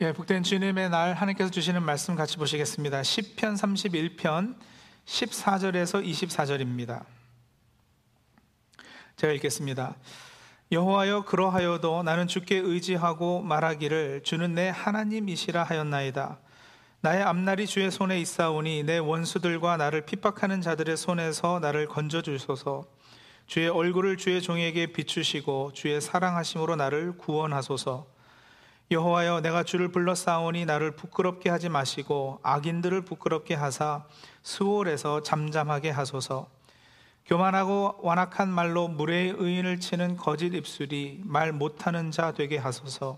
예, 복된 주님의 날 하나님께서 주시는 말씀 같이 보시겠습니다. 10편 31편 14절에서 24절입니다. 제가 읽겠습니다. 여호와여 그러하여도 나는 주께 의지하고 말하기를 주는 내 하나님이시라 하였나이다. 나의 앞날이 주의 손에 있사오니 내 원수들과 나를 핍박하는 자들의 손에서 나를 건져 주소서. 주의 얼굴을 주의 종에게 비추시고 주의 사랑하심으로 나를 구원하소서. 여호와여 내가 주를 불러 싸우니 나를 부끄럽게 하지 마시고 악인들을 부끄럽게 하사 수월에서 잠잠하게 하소서. 교만하고 완악한 말로 물의 의인을 치는 거짓 입술이 말 못하는 자 되게 하소서.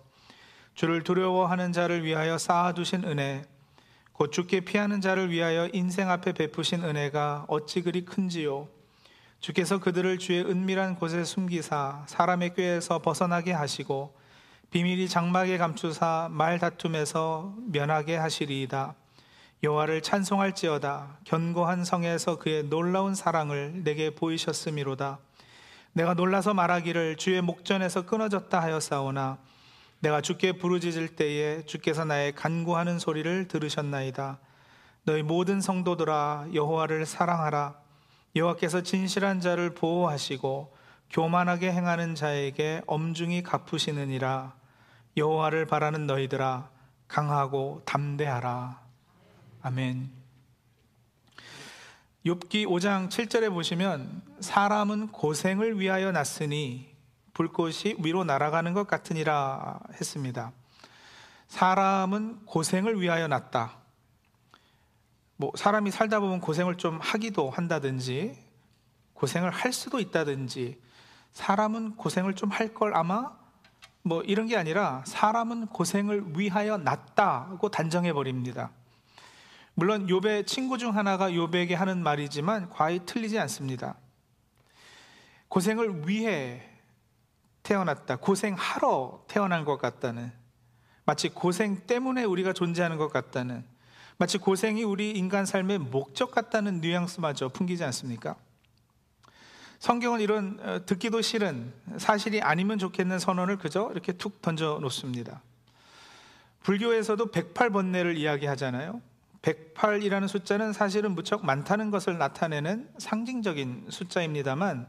주를 두려워하는 자를 위하여 쌓아두신 은혜 곧 주께 피하는 자를 위하여 인생 앞에 베푸신 은혜가 어찌 그리 큰지요? 주께서 그들을 주의 은밀한 곳에 숨기사 사람의 꾀에서 벗어나게 하시고 비밀이 장막에 감추사 말 다툼에서 면하게 하시리이다. 여호와를 찬송할지어다. 견고한 성에서 그의 놀라운 사랑을 내게 보이셨음이로다. 내가 놀라서 말하기를 주의 목전에서 끊어졌다 하였사오나 내가 주께 부르짖을 때에 주께서 나의 간구하는 소리를 들으셨나이다. 너희 모든 성도들아 여호와를 사랑하라. 여호와께서 진실한 자를 보호하시고 교만하게 행하는 자에게 엄중히 갚으시느니라 여호와를 바라는 너희들아 강하고 담대하라 아멘 욥기 5장 7절에 보시면 사람은 고생을 위하여 났으니 불꽃이 위로 날아가는 것 같으니라 했습니다. 사람은 고생을 위하여 났다. 뭐 사람이 살다 보면 고생을 좀 하기도 한다든지 고생을 할 수도 있다든지 사람은 고생을 좀 할 걸 아마 뭐 이런 게 아니라 사람은 고생을 위하여 났다고 단정해 버립니다. 물론 욥의 친구 중 하나가 욥에게 하는 말이지만 과히 틀리지 않습니다. 고생을 위해 태어났다. 고생하러 태어난 것 같다는 마치 고생 때문에 우리가 존재하는 것 같다는 마치 고생이 우리 인간 삶의 목적 같다는 뉘앙스마저 풍기지 않습니까? 성경은 이런 어, 듣기도 싫은 사실이 아니면 좋겠는 선언을 그저 이렇게 툭 던져 놓습니다. 불교에서도 108번뇌를 이야기하잖아요. 108이라는 숫자는 사실은 무척 많다는 것을 나타내는 상징적인 숫자입니다만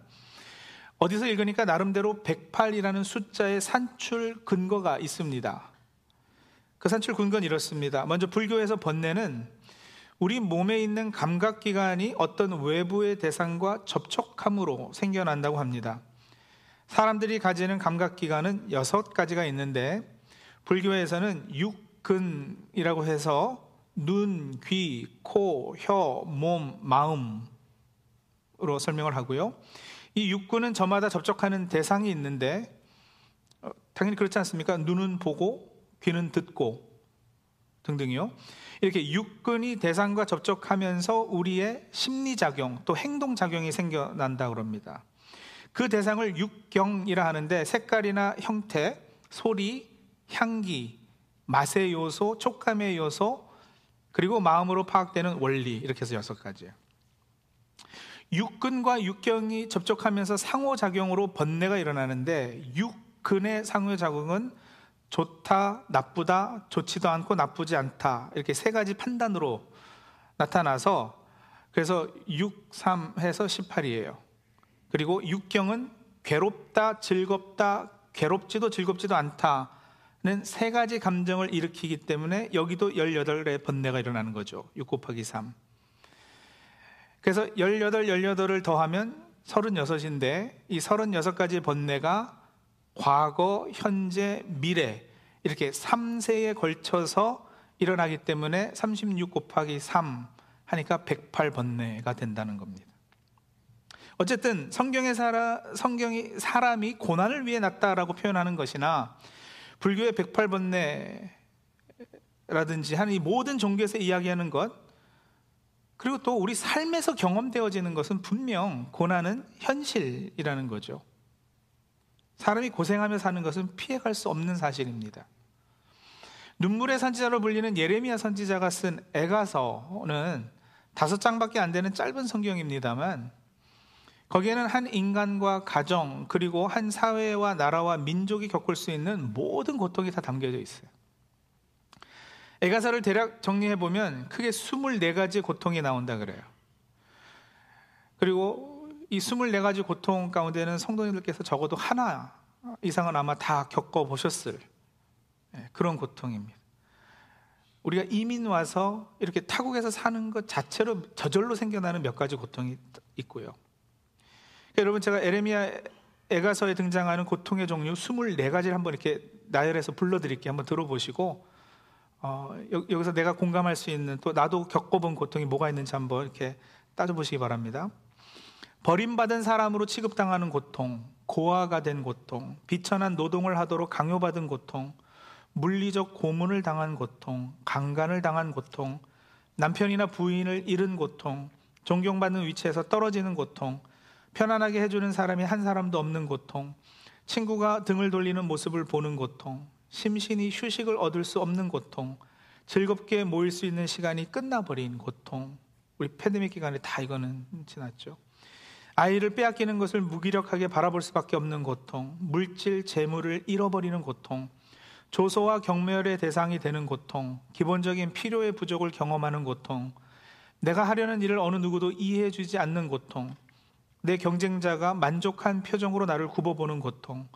어디서 읽으니까 나름대로 108이라는 숫자의 산출 근거가 있습니다. 그 산출 근거는 이렇습니다. 먼저 불교에서 번뇌는 우리 몸에 있는 감각기관이 어떤 외부의 대상과 접촉함으로 생겨난다고 합니다. 사람들이 가지는 감각기관은 여섯 가지가 있는데, 불교에서는 육근이라고 해서 눈, 귀, 코, 혀, 몸, 마음으로 설명을 하고요. 이 육근은 저마다 접촉하는 대상이 있는데, 어, 당연히 그렇지 않습니까? 눈은 보고, 귀는 듣고 등등이요. 이렇게 육근이 대상과 접촉하면서 우리의 심리작용 또 행동작용이 생겨난다 그럽니다. 그 대상을 육경이라 하는데 색깔이나 형태, 소리, 향기, 맛의 요소, 촉감의 요소, 그리고 마음으로 파악되는 원리 이렇게 해서 여섯 가지예요. 육근과 육경이 접촉하면서 상호작용으로 번뇌가 일어나는데 육근의 상호작용은 좋다, 나쁘다, 좋지도 않고 나쁘지 않다. 이렇게 세 가지 판단으로 나타나서 그래서 6, 3 해서 18이에요. 그리고 육경은 괴롭다, 즐겁다, 괴롭지도 즐겁지도 않다는 세 가지 감정을 일으키기 때문에 여기도 18의 번뇌가 일어나는 거죠. 6 곱하기 3. 그래서 18, 18을 더하면 36인데 이 36가지 번뇌가 과거, 현재, 미래 이렇게 3세에 걸쳐서 일어나기 때문에 36 곱하기 3 하니까 108번뇌가 된다는 겁니다. 어쨌든 성경의 사라, 성경이 사람이 고난을 위해 났다라고 표현하는 것이나 불교의 108번뇌라든지 하는 이 모든 종교에서 이야기하는 것 그리고 또 우리 삶에서 경험되어지는 것은 분명 고난은 현실이라는 거죠. 사람이 고생하며 사는 것은 피해갈 수 없는 사실입니다. 눈물의 선지자로 불리는 예레미야 선지자가 쓴 에가서는 다섯 장밖에 안 되는 짧은 성경입니다만 거기에는 한 인간과 가정 그리고 한 사회와 나라와 민족이 겪을 수 있는 모든 고통이 다 담겨져 있어요. 애가사를 대략 정리해 보면 크게 24가지 고통이 나온다 그래요. 그리고 이 24가지 고통 가운데는 성도님들께서 적어도 하나 이상은 아마 다 겪어 보셨을 예, 그런 고통입니다. 우리가 이민 와서 이렇게 타국에서 사는 것 자체로 저절로 생겨나는 몇 가지 고통이 있고요. 그러니까 여러분 제가 에레미야 에가서에 등장하는 고통의 종류 24가지를 한번 이렇게 나열해서 불러드릴게요. 한번 들어보시고 어, 여기서 내가 공감할 수 있는 또 나도 겪어본 고통이 뭐가 있는지 한번 이렇게 따져보시기 바랍니다. 버림받은 사람으로 취급당하는 고통, 고아가 된 고통, 비천한 노동을 하도록 강요받은 고통, 물리적 고문을 당한 고통, 강간을 당한 고통, 남편이나 부인을 잃은 고통, 존경받는 위치에서 떨어지는 고통, 편안하게 해주는 사람이 한 사람도 없는 고통, 친구가 등을 돌리는 모습을 보는 고통, 심신이 휴식을 얻을 수 없는 고통, 즐겁게 모일 수 있는 시간이 끝나버린 고통. 우리 패데믹 기간에 다 이거는 지났죠. 아이를 빼앗기는 것을 무기력하게 바라볼 수밖에 없는 고통, 물질, 재물을 잃어버리는 고통, 조소와 경멸의 대상이 되는 고통, 기본적인 필요의 부족을 경험하는 고통, 내가 하려는 일을 어느 누구도 이해해 주지 않는 고통, 내 경쟁자가 만족한 표정으로 나를 굽어보는 고통,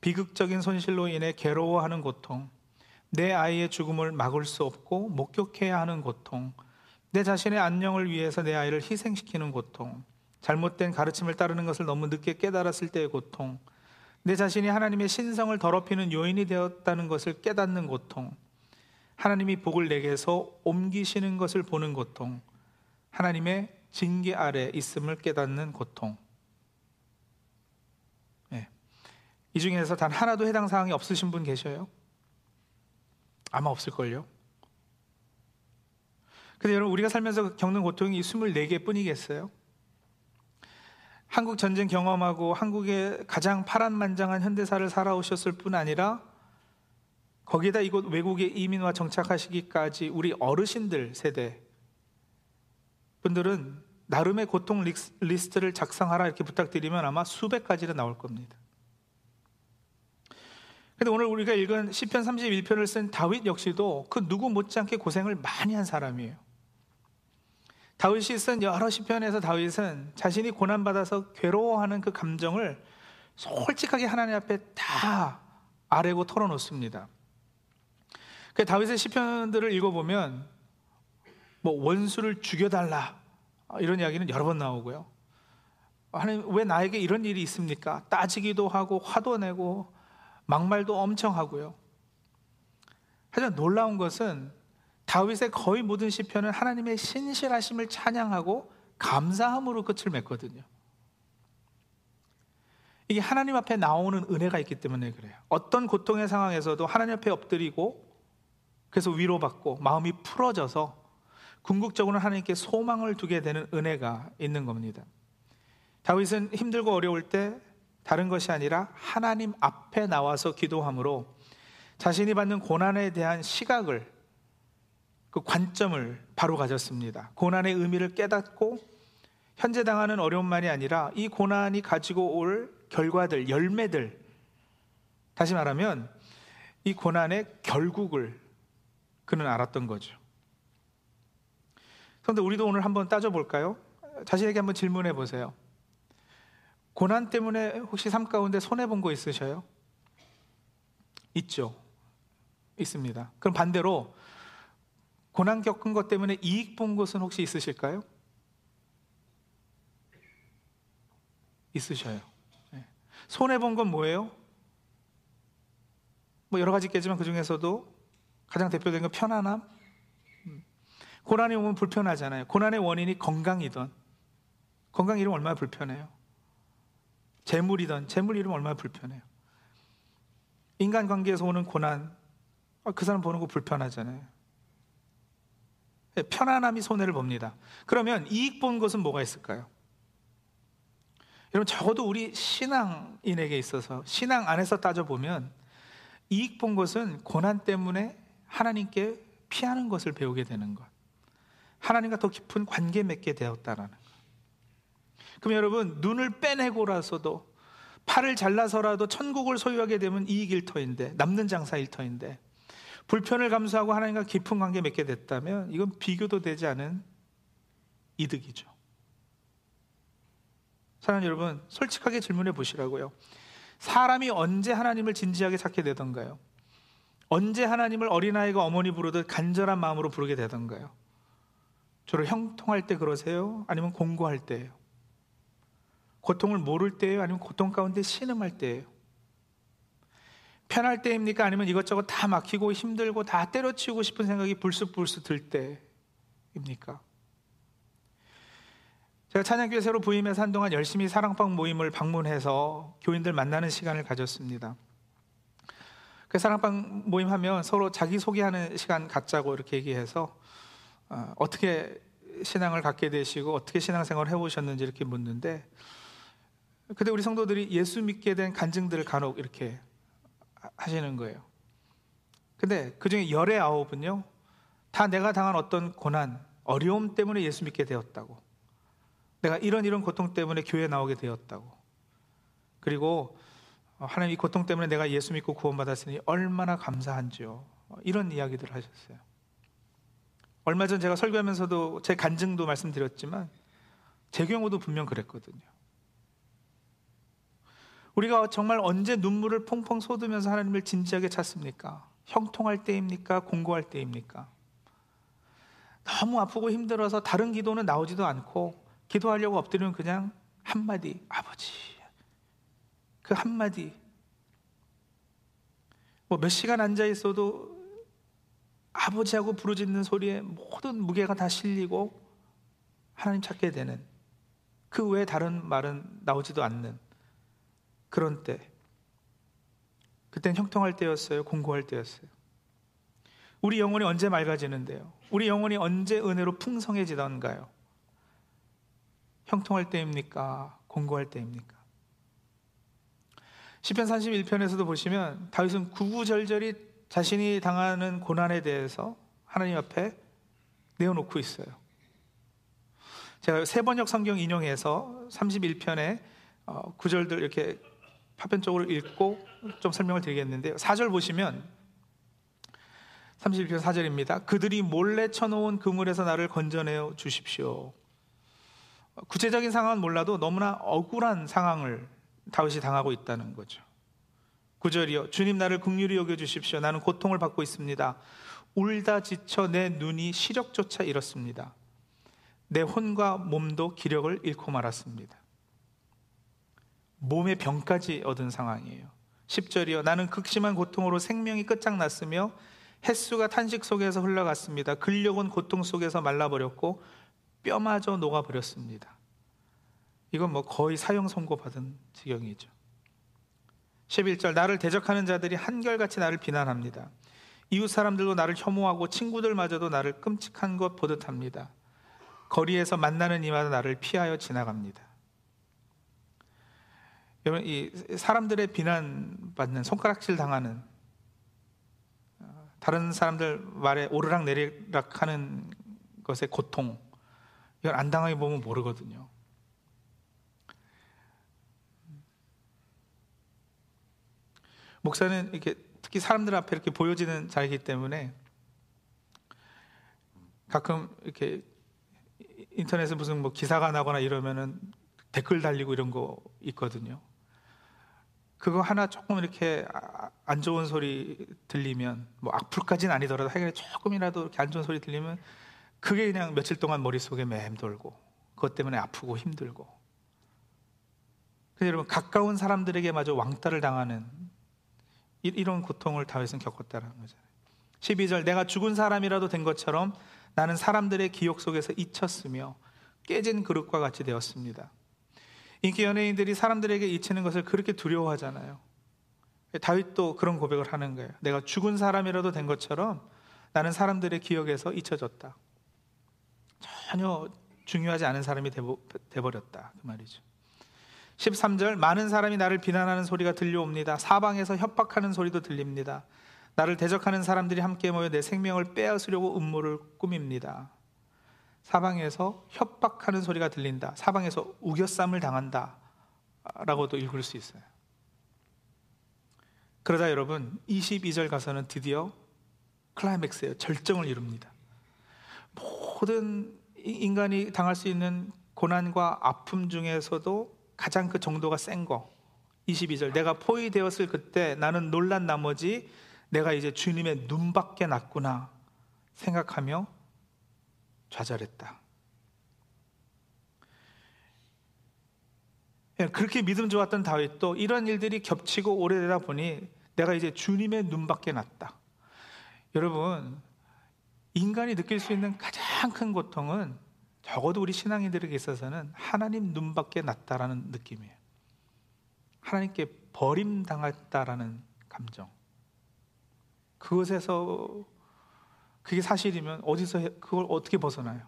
비극적인 손실로 인해 괴로워하는 고통, 내 아이의 죽음을 막을 수 없고 목격해야 하는 고통, 내 자신의 안녕을 위해서 내 아이를 희생시키는 고통, 잘못된 가르침을 따르는 것을 너무 늦게 깨달았을 때의 고통, 내 자신이 하나님의 신성을 더럽히는 요인이 되었다는 것을 깨닫는 고통, 하나님이 복을 내게서 옮기시는 것을 보는 고통, 하나님의 징계 아래 있음을 깨닫는 고통. 네. 이 중에서 단 하나도 해당 사항이 없으신 분 계셔요? 아마 없을걸요? 근데 여러분, 우리가 살면서 겪는 고통이 24개 뿐이겠어요? 한국 전쟁 경험하고 한국의 가장 파란만장한 현대사를 살아오셨을 뿐 아니라 거기에다 이곳 외국에 이민와 정착하시기까지 우리 어르신들 세대 분들은 나름의 고통 리스트를 작성하라 이렇게 부탁드리면 아마 수백 가지는 나올 겁니다. 근데 오늘 우리가 읽은 시편 31편을 쓴 다윗 역시도 그 누구 못지않게 고생을 많이 한 사람이에요. 다윗이 쓴 여러 시편에서 다윗은 자신이 고난 받아서 괴로워하는 그 감정을 솔직하게 하나님 앞에 다 아뢰고 털어놓습니다. 그 다윗의 시편들을 읽어보면 뭐 원수를 죽여달라 이런 이야기는 여러 번 나오고요. 하나님 왜 나에게 이런 일이 있습니까? 따지기도 하고 화도 내고 막말도 엄청 하고요. 하지만 놀라운 것은 다윗의 거의 모든 시편은 하나님의 신실하심을 찬양하고 감사함으로 끝을 맺거든요. 이게 하나님 앞에 나오는 은혜가 있기 때문에 그래요. 어떤 고통의 상황에서도 하나님 앞에 엎드리고 그래서 위로받고 마음이 풀어져서 궁극적으로 하나님께 소망을 두게 되는 은혜가 있는 겁니다. 다윗은 힘들고 어려울 때 다른 것이 아니라 하나님 앞에 나와서 기도함으로 자신이 받는 고난에 대한 시각을 그 관점을 바로 가졌습니다. 고난의 의미를 깨닫고 현재 당하는 어려움만이 아니라 이 고난이 가지고 올 결과들, 열매들, 다시 말하면 이 고난의 결국을 그는 알았던 거죠. 그런데 우리도 오늘 한번 따져볼까요? 자신에게 한번 질문해 보세요. 고난 때문에 혹시 삶 가운데 손해본 거 있으셔요? 있죠. 있습니다. 그럼 반대로 고난 겪은 것 때문에 이익 본 것은 혹시 있으실까요? 있으셔요. 네. 손해 본 건 뭐예요? 뭐 여러 가지 있겠지만 그 중에서도 가장 대표적인 건 편안함. 음. 고난이 오면 불편하잖아요. 고난의 원인이 건강이던 건강 잃으면 얼마나 불편해요. 재물이던 재물 잃으면 얼마나 불편해요. 인간 관계에서 오는 고난 아, 그 사람 보는 거 불편하잖아요. 네, 편안함이 손해를 봅니다. 그러면 이익 본 것은 뭐가 있을까요? 여러분 적어도 우리 신앙인에게 있어서 신앙 안에서 따져보면 이익 본 것은 고난 때문에 하나님께 피하는 것을 배우게 되는 것. 하나님과 더 깊은 관계 맺게 되었다라는 것. 그럼 여러분 눈을 빼내고라서도 팔을 잘라서라도 천국을 소유하게 되면 이익 일터인데 남는 장사 일터인데 불편을 감수하고 하나님과 깊은 관계 맺게 됐다면 이건 비교도 되지 않은 이득이죠. 사랑하는 여러분, 솔직하게 질문해 보시라고요. 사람이 언제 하나님을 진지하게 찾게 되던가요? 언제 하나님을 어린아이가 어머니 부르듯 간절한 마음으로 부르게 되던가요? 주로 형통할 때 그러세요? 아니면 공고할 때예요? 고통을 모를 때예요? 아니면 고통 가운데 신음할 때예요? 편할 때입니까? 아니면 이것저것 다 막히고 힘들고 다 때려치우고 싶은 생각이 불쑥불쑥 들 때입니까? 제가 찬양교회 새로 부임해서 한동안 열심히 사랑방 모임을 방문해서 교인들 만나는 시간을 가졌습니다. 그 사랑방 모임하면 서로 자기 소개하는 시간 갖자고 이렇게 얘기해서 어, 어떻게 신앙을 갖게 되시고 어떻게 신앙생활을 해오셨는지 이렇게 묻는데 근데 우리 성도들이 예수 믿게 된 간증들을 간혹 이렇게 하시는 거예요. 근데 그 중에 열의 아홉은요, 다 내가 당한 어떤 고난, 어려움 때문에 예수 믿게 되었다고. 내가 이런 이런 고통 때문에 교회 나오게 되었다고. 그리고 하나님 이 고통 때문에 내가 예수 믿고 구원받았으니 얼마나 감사한지요. 이런 이야기들을 하셨어요. 얼마 전 제가 설교하면서도 제 간증도 말씀드렸지만 제 경우도 분명 그랬거든요. 우리가 정말 언제 눈물을 펑펑 쏟으면서 하나님을 진지하게 찾습니까? 형통할 때입니까? 공고할 때입니까? 너무 아프고 힘들어서 다른 기도는 나오지도 않고 기도하려고 엎드리면 그냥 한마디 아버지 그 한마디 뭐 몇 시간 앉아 있어도 아버지하고 부르짖는 소리에 모든 무게가 다 실리고 하나님 찾게 되는 그 외에 다른 말은 나오지도 않는 그런 때. 그땐 형통할 때였어요? 공고할 때였어요? 우리 영혼이 언제 맑아지는데요? 우리 영혼이 언제 은혜로 풍성해지던가요? 형통할 때입니까? 공고할 때입니까? 시편 31편에서도 보시면 다윗은 구구절절히 자신이 당하는 고난에 대해서 하나님 앞에 내어놓고 있어요. 제가 세번역 성경 인용해서 31편의 어, 구절들 이렇게 파편적으로 읽고 좀 설명을 드리겠는데요. 4절 보시면 31편 4절입니다. 그들이 몰래 쳐놓은 그물에서 나를 건져내어 주십시오. 구체적인 상황은 몰라도 너무나 억울한 상황을 다윗이 당하고 있다는 거죠. 9절이요. 주님 나를 긍휼히 여겨 주십시오. 나는 고통을 받고 있습니다. 울다 지쳐 내 눈이 시력조차 잃었습니다. 내 혼과 몸도 기력을 잃고 말았습니다. 몸의 병까지 얻은 상황이에요. 10절이요. 나는 극심한 고통으로 생명이 끝장났으며 햇수가 탄식 속에서 흘러갔습니다. 근력은 고통 속에서 말라버렸고 뼈마저 녹아버렸습니다. 이건 뭐 거의 사형 선고받은 지경이죠. 11절 나를 대적하는 자들이 한결같이 나를 비난합니다. 이웃 사람들도 나를 혐오하고 친구들마저도 나를 끔찍한 것 보듯 합니다. 거리에서 만나는 이마다 나를 피하여 지나갑니다. 여러분, 이 사람들의 비난받는 손가락질 당하는 다른 사람들 말에 오르락 내리락 하는 것의 고통, 이걸 안 당하게 보면 모르거든요. 목사는 이렇게 특히 사람들 앞에 이렇게 보여지는 자이기 때문에 가끔 이렇게 인터넷에 무슨 뭐 기사가 나거나 이러면은 댓글 달리고 이런 거 있거든요. 그거 하나 조금 이렇게 아, 안 좋은 소리 들리면 뭐 악플까지는 아니더라도 하여간 조금이라도 이렇게 안 좋은 소리 들리면 그게 그냥 며칠 동안 머릿속에 맴돌고 그것 때문에 아프고 힘들고 근데 여러분 가까운 사람들에게 마저 왕따를 당하는 이런 고통을 다윗은 겪었다는 거잖아요. 12절 내가 죽은 사람이라도 된 것처럼 나는 사람들의 기억 속에서 잊혔으며 깨진 그릇과 같이 되었습니다. 인기 연예인들이 사람들에게 잊히는 것을 그렇게 두려워하잖아요. 다윗도 그런 고백을 하는 거예요. 내가 죽은 사람이라도 된 것처럼 나는 사람들의 기억에서 잊혀졌다. 전혀 중요하지 않은 사람이 돼버렸다. 그 말이죠. 13절 많은 사람이 나를 비난하는 소리가 들려옵니다. 사방에서 협박하는 소리도 들립니다. 나를 대적하는 사람들이 함께 모여 내 생명을 빼앗으려고 음모를 꾸밉니다. 사방에서 협박하는 소리가 들린다. 사방에서 우겨쌈을 당한다. 라고도 읽을 수 있어요. 그러다 여러분 22절 가서는 드디어 클라이맥스예요. 절정을 이룹니다. 모든 인간이 당할 수 있는 고난과 아픔 중에서도 가장 그 정도가 센 거. 22절. 내가 포위되었을 그때 나는 놀란 나머지 내가 이제 주님의 눈밖에 났구나 생각하며 좌절했다. 예, 그렇게 믿음 좋았던 다윗도 이런 일들이 겹치고 오래되다 보니 내가 이제 주님의 눈밖에 났다. 여러분, 인간이 느낄 수 있는 가장 큰 고통은 적어도 우리 신앙인들에게 있어서는 하나님 눈밖에 났다라는 느낌이에요. 하나님께 버림당했다라는 감정. 그것에서 그게 사실이면 어디서 그걸 어떻게 벗어나요?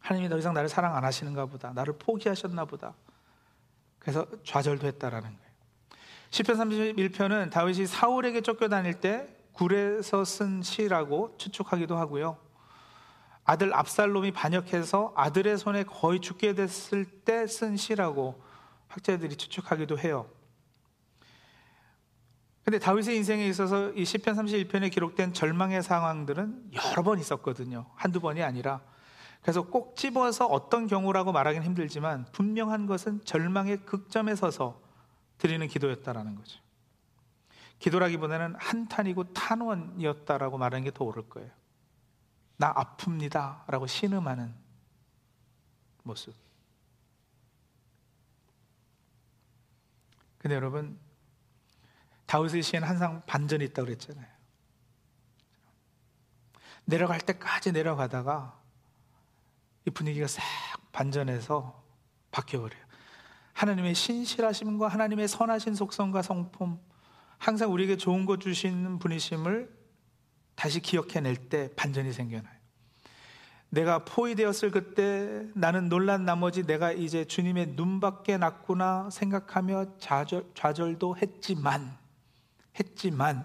하나님이 더 이상 나를 사랑 안 하시는가 보다. 나를 포기하셨나 보다. 그래서 좌절도 했다라는 거예요. 10편 31편은 다윗이 사울에게 쫓겨다닐 때 굴에서 쓴 시라고 추측하기도 하고요. 아들 압살롬이 반역해서 아들의 손에 거의 죽게 됐을 때 쓴 시라고 학자들이 추측하기도 해요. 근데 다윗의 인생에 있어서 이 시편 31편에 기록된 절망의 상황들은 여러 번 있었거든요. 한두 번이 아니라. 그래서 꼭 집어서 어떤 경우라고 말하기는 힘들지만 분명한 것은 절망의 극점에 서서 드리는 기도였다라는 거죠. 기도라기보다는 한탄이고 탄원이었다라고 말하는 게 더 옳을 거예요. 나 아픕니다. 라고 신음하는 모습. 근데 여러분, 다윗의 시에는 항상 반전이 있다고 그랬잖아요. 내려갈 때까지 내려가다가 이 분위기가 싹 반전해서 바뀌어버려요. 하나님의 신실하심과 하나님의 선하신 속성과 성품, 항상 우리에게 좋은 것 주시는 분이심을 다시 기억해낼 때 반전이 생겨나요. 내가 포위되었을 그때 나는 놀란 나머지 내가 이제 주님의 눈밖에 났구나 생각하며 좌절, 좌절도 했지만 했지만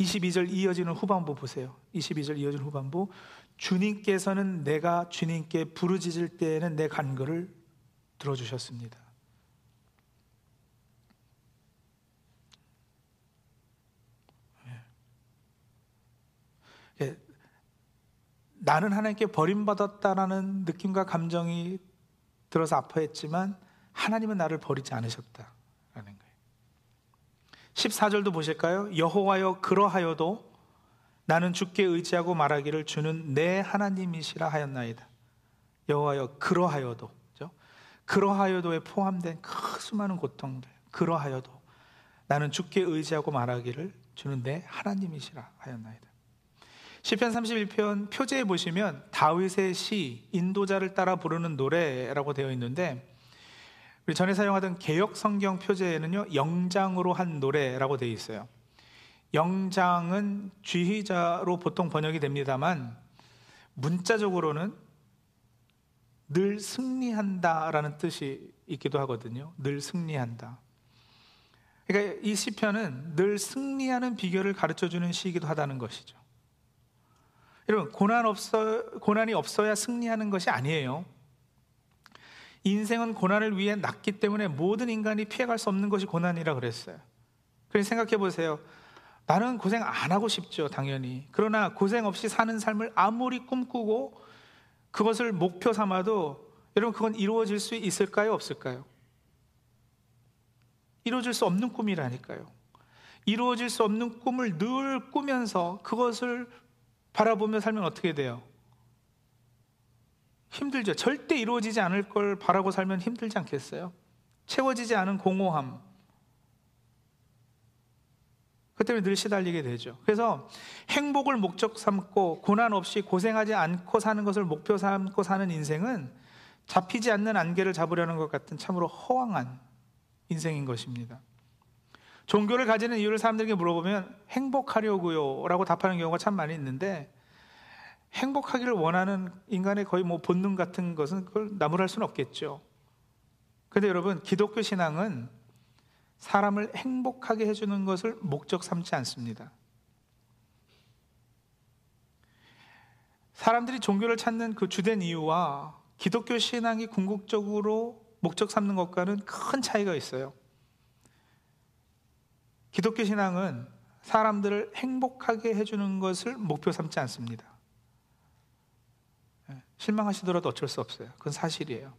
22절 이어지는 후반부 보세요. 22절 이어지는 후반부 주님께서는 내가 주님께 부르짖을 때에는 내 간구를 들어주셨습니다. 예. 나는 하나님께 버림받았다라는 느낌과 감정이 들어서 아파했지만 하나님은 나를 버리지 거예요. 14절도 보실까요? 여호와여 그러하여도 나는 주께 의지하고 말하기를 주는 내 하나님이시라 하였나이다. 여호와여 그러하여도 그죠? 그러하여도에 포함된 그 수많은 고통들 그러하여도 나는 주께 의지하고 말하기를 주는 내 하나님이시라 하였나이다. 시편 31편 표제에 보시면 다윗의 시 인도자를 따라 부르는 노래라고 되어 있는데 우리 전에 사용하던 개혁 성경 표제에는요 영장으로 한 노래라고 되어 있어요. 영장은 쥐휘자로 보통 번역이 됩니다만 문자적으로는 늘 승리한다라는 뜻이 있기도 하거든요. 늘 승리한다. 그러니까 이 시편은 늘 승리하는 비결을 가르쳐 주는 시이기도 하다는 것이죠. 여러분 고난 없어 고난이 없어야 승리하는 것이 아니에요. 인생은 고난을 위해 났기 때문에 모든 인간이 피해갈 수 없는 것이 고난이라 그랬어요. 그래서 생각해 보세요. 나는 고생 안 하고 싶죠, 당연히. 그러나 고생 없이 사는 삶을 아무리 꿈꾸고 그것을 목표 삼아도 여러분 그건 이루어질 수 있을까요, 없을까요? 이루어질 수 없는 꿈이라니까요. 이루어질 수 없는 꿈을 늘 꾸면서 그것을 바라보며 살면 어떻게 돼요? 힘들죠. 절대 이루어지지 않을 걸 바라고 살면 힘들지 않겠어요? 채워지지 않은 공허함, 그 때문에 늘 시달리게 되죠. 그래서 행복을 목적 삼고 고난 없이 고생하지 않고 사는 것을 목표 삼고 사는 인생은 잡히지 않는 안개를 잡으려는 것 같은 참으로 허황한 인생인 것입니다. 종교를 가지는 이유를 사람들에게 물어보면 행복하려고요 라고 답하는 경우가 참 많이 있는데 행복하기를 원하는 인간의 거의 뭐 본능 같은 것은 그걸 나무랄 수는 없겠죠. 근데 여러분, 기독교 신앙은 사람을 행복하게 해주는 것을 목적 삼지 않습니다. 사람들이 종교를 찾는 그 주된 이유와 기독교 신앙이 궁극적으로 목적 삼는 것과는 큰 차이가 있어요. 기독교 신앙은 사람들을 행복하게 해주는 것을 목표 삼지 않습니다. 예, 실망하시더라도 어쩔 수 없어요. 그건 사실이에요.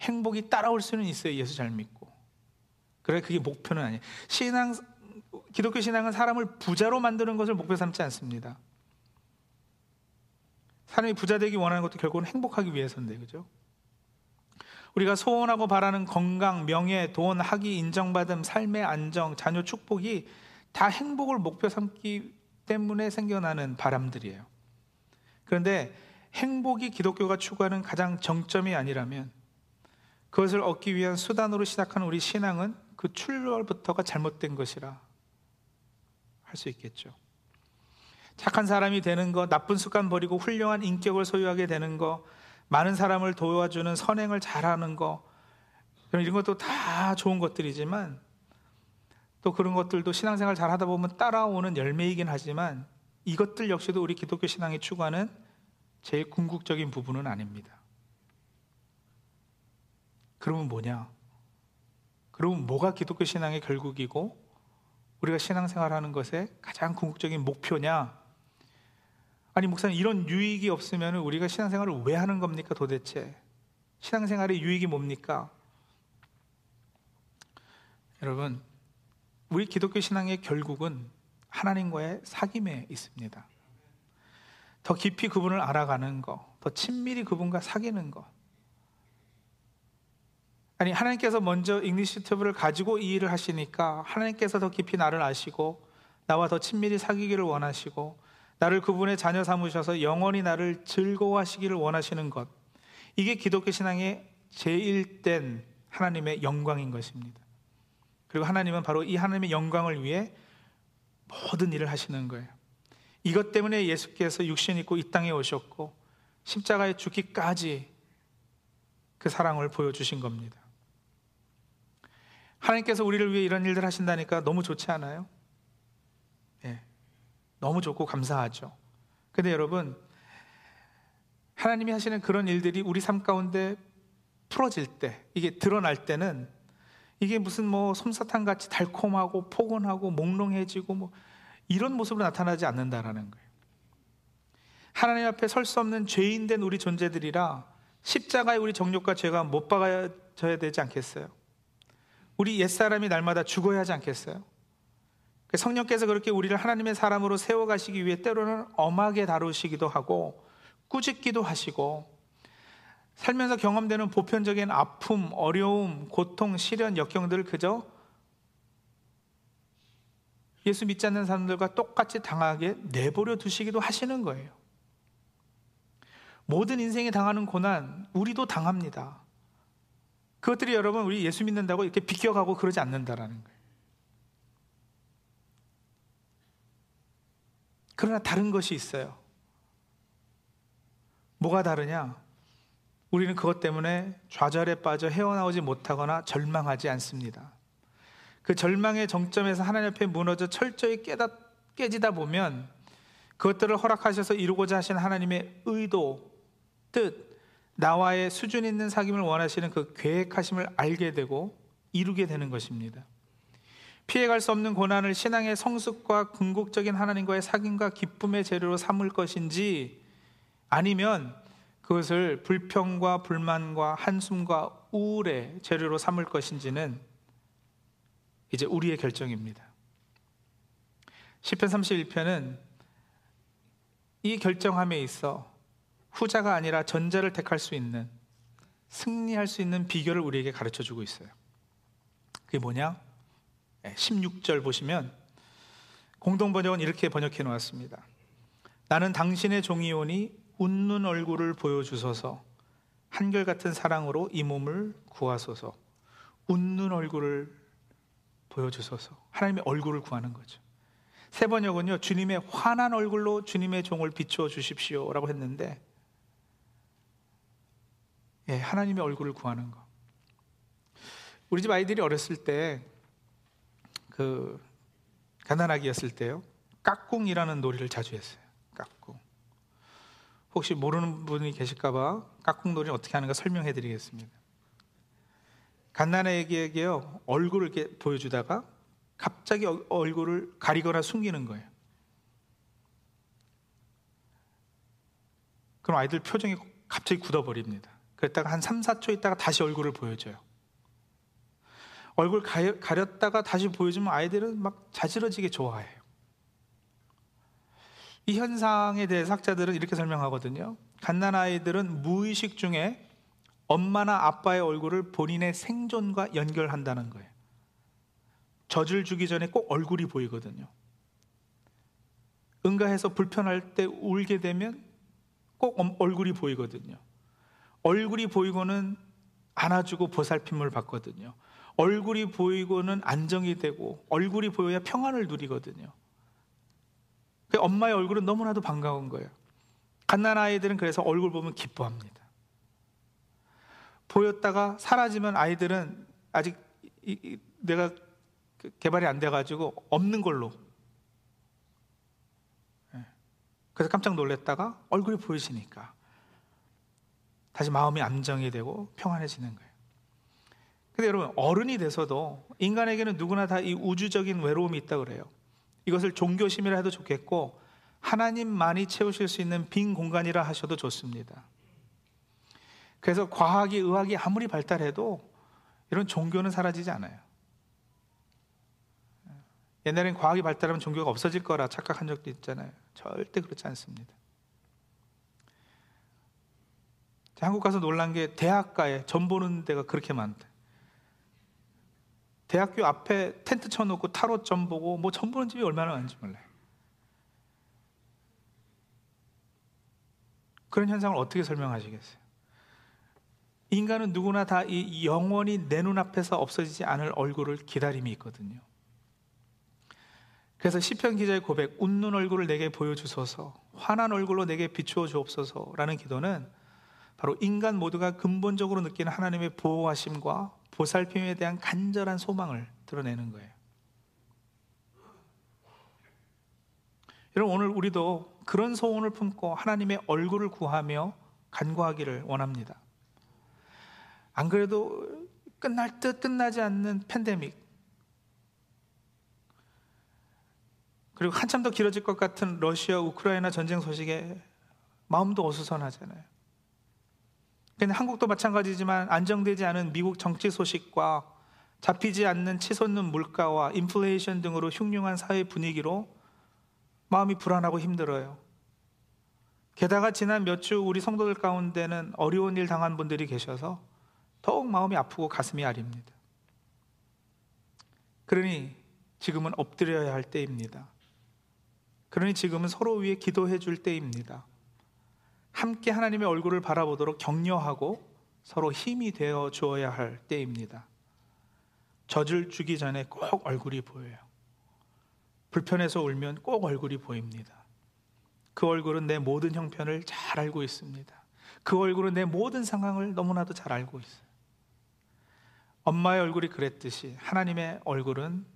행복이 따라올 수는 있어요. 예수 잘 믿고. 그래 그게 목표는 아니에요. 신앙 기독교 신앙은 사람을 부자로 만드는 것을 목표 삼지 않습니다. 사람이 부자 되기 원하는 것도 결국은 행복하기 위해서인데 그죠? 우리가 소원하고 바라는 건강, 명예, 돈, 학위, 인정받음, 삶의 안정, 자녀 축복이 다 행복을 목표 삼기 때문에 생겨나는 바람들이에요. 그런데 행복이 기독교가 추구하는 가장 정점이 아니라면 그것을 얻기 위한 수단으로 시작하는 우리 신앙은 그 출발부터가 잘못된 것이라 할 수 있겠죠. 착한 사람이 되는 것, 나쁜 습관 버리고 훌륭한 인격을 소유하게 되는 것, 많은 사람을 도와주는 선행을 잘하는 것, 이런 것도 다 좋은 것들이지만 또 그런 것들도 신앙생활 잘 하다 보면 따라오는 열매이긴 하지만 이것들 역시도 우리 기독교 신앙이 추구하는 제일 궁극적인 부분은 아닙니다. 그러면 뭐냐? 그러면 뭐가 기독교 신앙의 결국이고 우리가 신앙생활 하는 것의 가장 궁극적인 목표냐? 아니, 목사님, 이런 유익이 없으면 우리가 신앙생활을 왜 하는 겁니까, 도대체? 신앙생활의 유익이 뭡니까? 여러분, 우리 기독교 신앙의 결국은 하나님과의 사귐에 있습니다. 더 깊이 그분을 알아가는 것, 더 친밀히 그분과 사귀는 것. 아니 하나님께서 먼저 initiative를 가지고 이 일을 하시니까 하나님께서 더 깊이 나를 아시고 나와 더 친밀히 사귀기를 원하시고 나를 그분의 자녀 삼으셔서 영원히 나를 즐거워하시기를 원하시는 것. 이게 기독교 신앙의 제일된 하나님의 영광인 것입니다. 그리고 하나님은 바로 이 하나님의 영광을 위해 모든 일을 하시는 거예요. 이것 때문에 예수께서 육신 입고 이 땅에 오셨고 십자가에 죽기까지 그 사랑을 보여주신 겁니다. 하나님께서 우리를 위해 이런 일들 하신다니까 너무 좋지 않아요? 예. 너무 좋고 감사하죠. 근데 여러분, 하나님이 하시는 그런 일들이 우리 삶 가운데 풀어질 때, 이게 드러날 때는 이게 무슨 뭐 솜사탕 같이 달콤하고 포근하고 몽롱해지고 뭐 이런 모습으로 나타나지 않는다라는 거예요. 하나님 앞에 설 수 없는 죄인된 우리 존재들이라 십자가에 우리 정욕과 죄가 못 박아져야 되지 않겠어요? 우리 옛사람이 날마다 죽어야 하지 않겠어요? 그 성령께서 그렇게 우리를 하나님의 사람으로 세워가시기 위해 때로는 엄하게 다루시기도 하고 꾸짖기도 하시고 살면서 경험되는 보편적인 아픔, 어려움, 고통, 시련, 역경들을 그저 예수 믿지 않는 사람들과 똑같이 당하게 내버려 두시기도 하시는 거예요. 모든 인생이 당하는 고난, 우리도 당합니다. 그것들이 여러분 우리 예수 믿는다고 이렇게 비껴가고 그러지 않는다라는 거예요. 그러나 다른 것이 있어요. 뭐가 다르냐? 우리는 그것 때문에 좌절에 빠져 헤어나오지 못하거나 절망하지 않습니다. 그 절망의 정점에서 하나님 앞에 무너져 철저히 깨닫, 깨지다 보면 그것들을 허락하셔서 이루고자 하신 하나님의 의도, 뜻, 나와의 수준 있는 사귐을 원하시는 그 계획하심을 알게 되고 이루게 되는 것입니다. 피해갈 수 없는 고난을 신앙의 성숙과 궁극적인 하나님과의 사귐과 기쁨의 재료로 삼을 것인지 아니면 그것을 불평과 불만과 한숨과 우울의 재료로 삼을 것인지는 이제 우리의 결정입니다. 10편 31편은 이 결정함에 있어 후자가 아니라 전자를 택할 수 있는 승리할 수 있는 비결을 우리에게 가르쳐 주고 있어요. 그게 뭐냐? 16절 보시면 공동 번역은 이렇게 번역해 놓았습니다. 나는 당신의 종이오니 웃는 얼굴을 보여주소서 한결같은 사랑으로 이 몸을 구하소서 웃는 얼굴을 보여주소서 하나님의 얼굴을 구하는 거죠. 세 번역은요 주님의 환한 얼굴로 주님의 종을 비추어 주십시오 라고 했는데 예, 하나님의 얼굴을 구하는 거. 우리 집 아이들이 어렸을 때, 그, 가난하기였을 때요, 깍꿍이라는 놀이를 자주 했어요. 깍꿍. 혹시 모르는 분이 계실까봐 깍꿍 놀이 어떻게 하는가 설명해 드리겠습니다. 갓난아기에게요, 얼굴을 이렇게 보여주다가 갑자기 얼굴을 가리거나 숨기는 거예요. 그럼 아이들 표정이 갑자기 굳어버립니다. 그랬다가 한 3, 4초 있다가 다시 얼굴을 보여줘요. 얼굴 가렸다가 다시 보여주면 아이들은 막 자지러지게 좋아해요. 이 현상에 대해서 학자들은 이렇게 설명하거든요. 갓난 아이들은 무의식 중에 엄마나 아빠의 얼굴을 본인의 생존과 연결한다는 거예요. 젖을 주기 전에 꼭 얼굴이 보이거든요. 응가해서 불편할 때 울게 되면 꼭 얼굴이 보이거든요. 얼굴이 보이고는 안아주고 보살핌을 받거든요. 얼굴이 보이고는 안정이 되고 얼굴이 보여야 평안을 누리거든요. 그 엄마의 얼굴은 너무나도 반가운 거예요. 갓난 아이들은 그래서 얼굴 보면 기뻐합니다. 보였다가 사라지면 아이들은 아직 이, 이, 내가 그 개발이 안 돼가지고 없는 걸로. 예. 그래서 깜짝 놀랐다가 얼굴이 보이시니까 다시 마음이 안정이 되고 평안해지는 거예요. 근데 여러분 어른이 돼서도 인간에게는 누구나 다 이 우주적인 외로움이 있다 그래요. 이것을 종교심이라 해도 좋겠고 하나님만이 채우실 수 있는 빈 공간이라 하셔도 좋습니다. 그래서 과학이 의학이 아무리 발달해도 이런 종교는 사라지지 않아요. 옛날엔 과학이 발달하면 종교가 없어질 거라 착각한 적도 있잖아요. 절대 그렇지 않습니다. 한국 가서 놀란 게 대학가에 점 보는 데가 그렇게 많대. 대학교 앞에 텐트 쳐놓고 타로 점 보고 뭐점 보는 집이 얼마나 많은지 몰라요. 그런 현상을 어떻게 설명하시겠어요? 인간은 누구나 다 이 영원히 내 눈앞에서 없어지지 않을 얼굴을 기다림이 있거든요. 그래서 시편 기자의 고백, 웃는 얼굴을 내게 보여주소서, 환한 얼굴로 내게 비추어 주옵소서라는 기도는 바로 인간 모두가 근본적으로 느끼는 하나님의 보호하심과 보살핌에 대한 간절한 소망을 드러내는 거예요. 여러분 오늘 우리도 그런 소원을 품고 하나님의 얼굴을 구하며 간구하기를 원합니다. 안 그래도 끝날 듯 끝나지 않는 팬데믹 그리고 한참 더 길어질 것 같은 러시아 우크라이나 전쟁 소식에 마음도 어수선하잖아요. 근데 한국도 마찬가지지만 안정되지 않은 미국 정치 소식과 잡히지 않는 치솟는 물가와 인플레이션 등으로 흉흉한 사회 분위기로 마음이 불안하고 힘들어요. 게다가 지난 몇 주 우리 성도들 가운데는 어려운 일 당한 분들이 계셔서 더욱 마음이 아프고 가슴이 아립니다. 그러니 지금은 엎드려야 할 때입니다. 그러니 지금은 서로 위해 기도해 줄 때입니다. 함께 하나님의 얼굴을 바라보도록 격려하고 서로 힘이 되어 주어야 할 때입니다. 젖을 주기 전에 꼭 얼굴이 보여요. 불편해서 울면 꼭 얼굴이 보입니다. 그 얼굴은 내 모든 형편을 잘 알고 있습니다. 그 얼굴은 내 모든 상황을 너무나도 잘 알고 있어요. 엄마의 얼굴이 그랬듯이 하나님의 얼굴은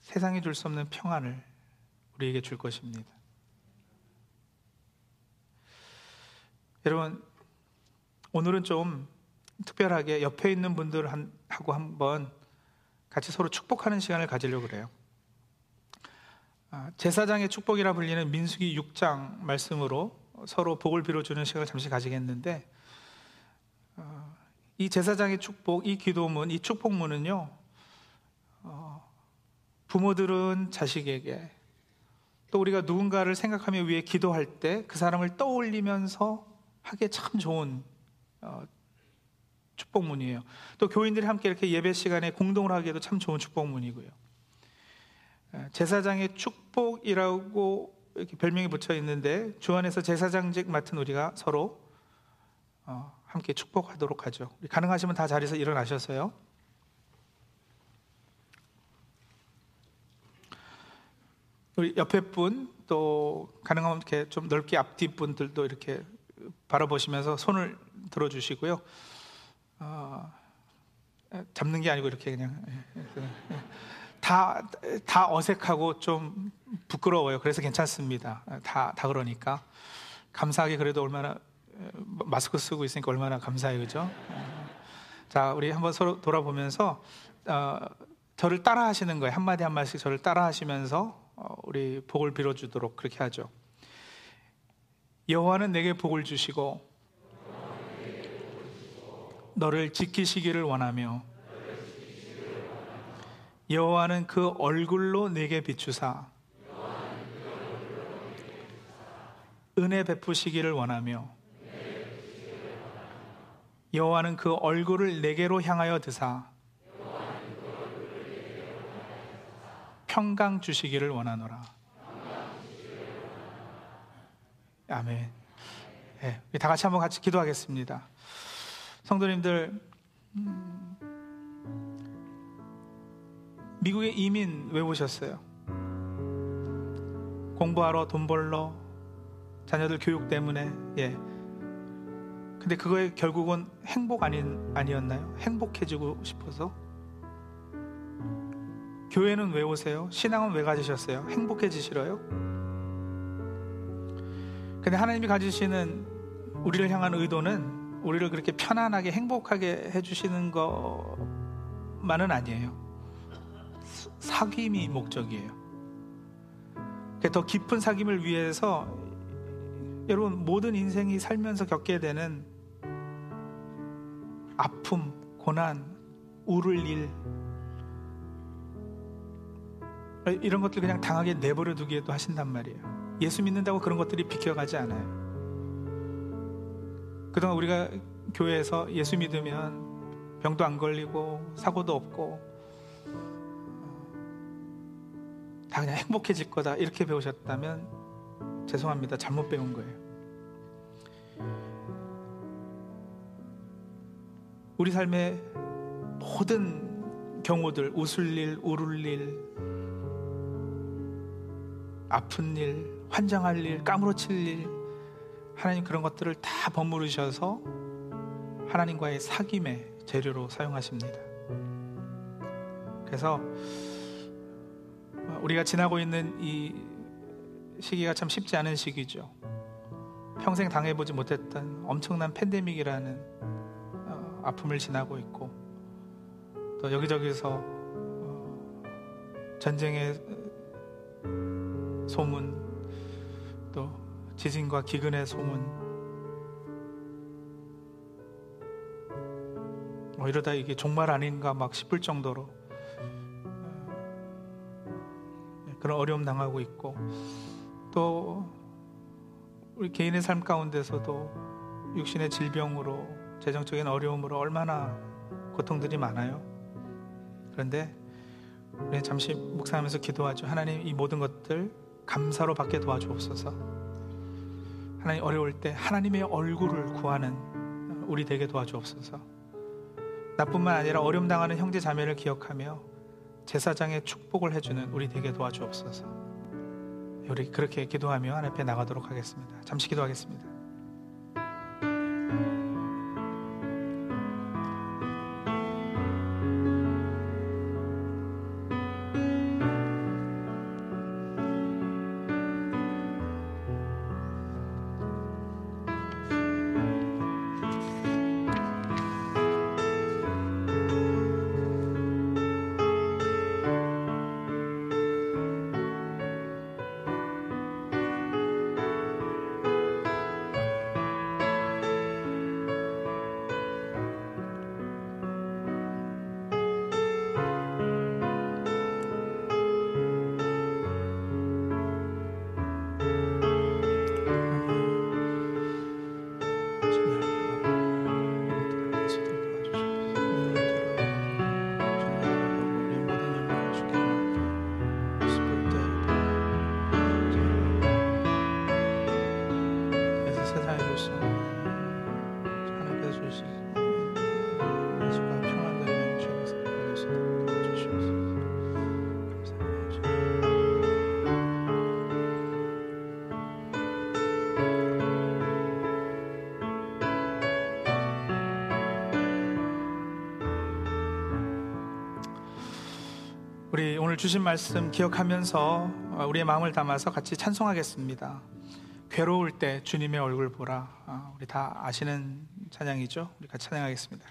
세상에 줄수 없는 평안을 우리에게 줄 것입니다. 여러분, 오늘은 좀 특별하게 옆에 있는 분들하고 한번 같이 서로 축복하는 시간을 가지려고 그래요. 아, 제사장의 축복이라 불리는 민수기 6장 말씀으로 서로 복을 빌어주는 시간을 잠시 가지겠는데, 어, 이 제사장의 축복, 이 기도문, 이 축복문은요, 어, 부모들은 자식에게, 또 우리가 누군가를 생각하며 위해 기도할 때 그 사람을 떠올리면서 하기에 참 좋은 어, 축복문이에요. 또 교인들이 함께 이렇게 예배 시간에 공동을 하기에도 참 좋은 축복문이고요. 제사장의 축복이라고 이렇게 별명이 붙여 있는데 주 안에서 제사장직 맡은 우리가 서로 어, 함께 축복하도록 하죠. 가능하시면 다 자리에서 일어나셔서요. 우리 옆에 분 또 가능하면 이렇게 좀 넓게 앞뒤 분들도 이렇게 바라보시면서 손을 들어주시고요. 어, 잡는 게 아니고 이렇게 그냥 다, 다 어색하고 좀 부끄러워요. 그래서 괜찮습니다. 다, 다 그러니까. 감사하게 그래도 얼마나 마스크 쓰고 있으니까 얼마나 감사해요. 그죠? 자, 우리 한번 서로 돌아보면서 어, 저를 따라 하시는 거예요. 한 마디 한 마디씩 저를 따라 하시면서 어, 우리 복을 빌어주도록 그렇게 하죠. 여호와는 내게 복을 주시고 너를 지키시기를 원하며 여호와는 그 얼굴로 내게 비추사 은혜 베푸시기를 원하며 여호와는 그 얼굴을 내게로 향하여 드사 평강 주시기를 원하노라. 아멘. 네, 다 같이 한번 같이 기도하겠습니다. 성도님들, 음, 미국에 이민 왜 오셨어요? 공부하러 돈 벌러 자녀들 교육 때문에 예. 근데 그거에 결국은 행복 아닌 아니었나요? 행복해지고 싶어서 교회는 왜 오세요? 신앙은 왜 가지셨어요? 행복해지시러요? 근데 하나님이 가지시는 우리를 향한 의도는 우리를 그렇게 편안하게 행복하게 해주시는 것만은 아니에요. 사귐이 목적이에요. 더 깊은 사귐을 위해서 여러분 모든 인생이 살면서 겪게 되는 아픔, 고난, 울을 일 이런 것들 그냥 당하게 내버려 두기에도 하신단 말이에요. 예수 믿는다고 그런 것들이 비켜가지 않아요. 그동안 우리가 교회에서 예수 믿으면 병도 안 걸리고 사고도 없고 다 그냥 행복해질 거다 이렇게 배우셨다면 죄송합니다. 잘못 배운 거예요. 우리 삶의 모든 경우들 웃을 일, 울을 일, 아픈 일, 환장할 일, 까무러칠 일, 하나님 그런 것들을 다 버무르셔서 하나님과의 사귐의 재료로 사용하십니다. 그래서 우리가 지나고 있는 이 시기가 참 쉽지 않은 시기죠. 평생 당해보지 못했던 엄청난 팬데믹이라는 어, 아픔을 지나고 있고 또 여기저기서 어, 전쟁의 소문 또 지진과 기근의 소문 뭐 이러다 이게 종말 아닌가 막 싶을 정도로 어, 그런 어려움 당하고 있고 또 우리 개인의 삶 가운데서도 육신의 질병으로 재정적인 어려움으로 얼마나 고통들이 많아요. 그런데 우리 잠시 묵상하면서 기도하죠. 하나님 이 모든 것들 감사로 받게 도와주옵소서. 하나님 어려울 때 하나님의 얼굴을 구하는 우리 되게 도와주옵소서. 나뿐만 아니라 어려움 당하는 형제 자매를 기억하며 제사장의 축복을 해주는 우리 되게 도와주옵소서. 우리 그렇게 기도하며 하나님 앞에 나가도록 하겠습니다. 잠시 기도하겠습니다. 우리 오늘 주신 말씀 기억하면서 어, 우리의 마음을 담아서 같이 찬송하겠습니다. 괴로울 때 주님의 얼굴 보라. 어, 우리 다 아시는 찬양이죠? 우리 같이 찬양하겠습니다.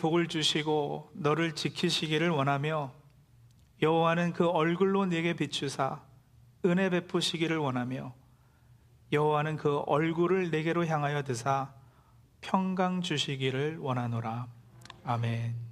복을 주시고 너를 지키시기를 원하며 여호와는 그 얼굴로 내게 비추사 은혜 베푸시기를 원하며 여호와는 그 얼굴을 내게로 향하여 드사 평강 주시기를 원하노라 아멘.